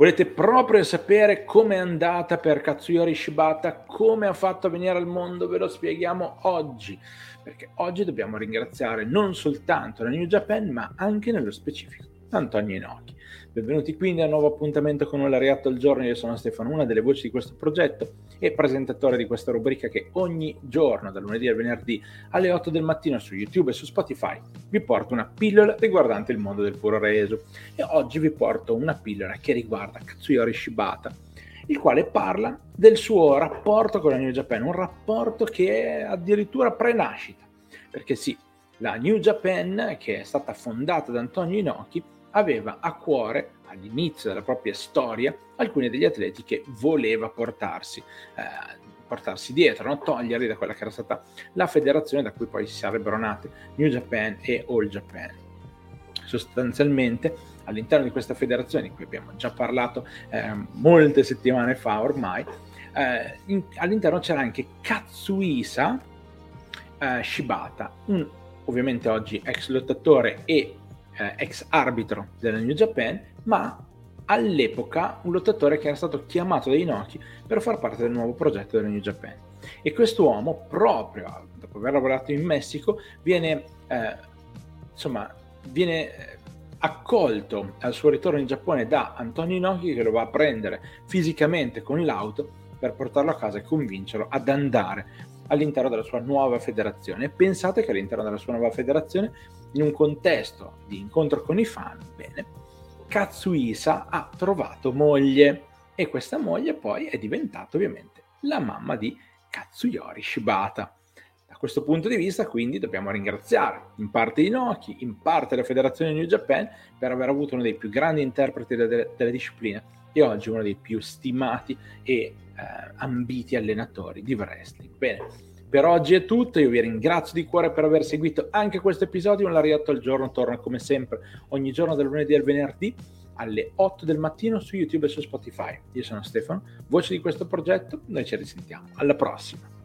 Volete proprio sapere com'è andata per Katsuyori Shibata, come ha fatto a venire al mondo? Ve lo spieghiamo oggi, perché oggi dobbiamo ringraziare non soltanto la New Japan, ma anche nello specifico Antonio Inoki. Benvenuti quindi a un nuovo appuntamento con un Lariatto al giorno. Io sono Stefano, una delle voci di questo progetto e presentatore di questa rubrica che ogni giorno, dal lunedì al venerdì alle 8 del mattino su YouTube e su Spotify, vi porto una pillola riguardante il mondo del puro reso. E oggi vi porto una pillola che riguarda Katsuyori Shibata, il quale parla del suo rapporto con la New Japan, un rapporto che è addirittura pre-nascita. Perché sì, la New Japan, che è stata fondata da Antonio Inoki, aveva a cuore all'inizio della propria storia alcuni degli atleti che voleva portarsi, eh, portarsi dietro, no? toglierli da quella che era stata la federazione da cui poi si sarebbero nate New Japan e All Japan. Sostanzialmente all'interno di questa federazione, di cui abbiamo già parlato eh, molte settimane fa ormai, eh, in, all'interno c'era anche Katsuisa eh, Shibata, un ovviamente oggi ex lottatore e eh, ex arbitro della New Japan, ma all'epoca un lottatore che era stato chiamato dai Inoki per far parte del nuovo progetto della New Japan. E quest'uomo, proprio dopo aver lavorato in Messico, viene, eh, insomma, viene eh, accolto al suo ritorno in Giappone da Antonio Inoki che lo va a prendere fisicamente con l'auto per portarlo a casa e convincerlo ad andare all'interno della sua nuova federazione. E pensate che all'interno della sua nuova federazione, in un contesto di incontro con i fan, bene, Katsuisa ha trovato moglie e questa moglie poi è diventata ovviamente la mamma di Katsuyori Shibata. Questo punto di vista, quindi, dobbiamo ringraziare in parte Inoki, in parte la Federazione New Japan per aver avuto uno dei più grandi interpreti della, della disciplina e oggi uno dei più stimati e eh, ambiti allenatori di wrestling. Bene, per oggi è tutto, io vi ringrazio di cuore per aver seguito anche questo episodio, un Lariatto al giorno torna come sempre ogni giorno dal lunedì al venerdì alle 8 del mattino su YouTube e su Spotify. Io sono Stefano, voce di questo progetto, noi ci risentiamo, alla prossima!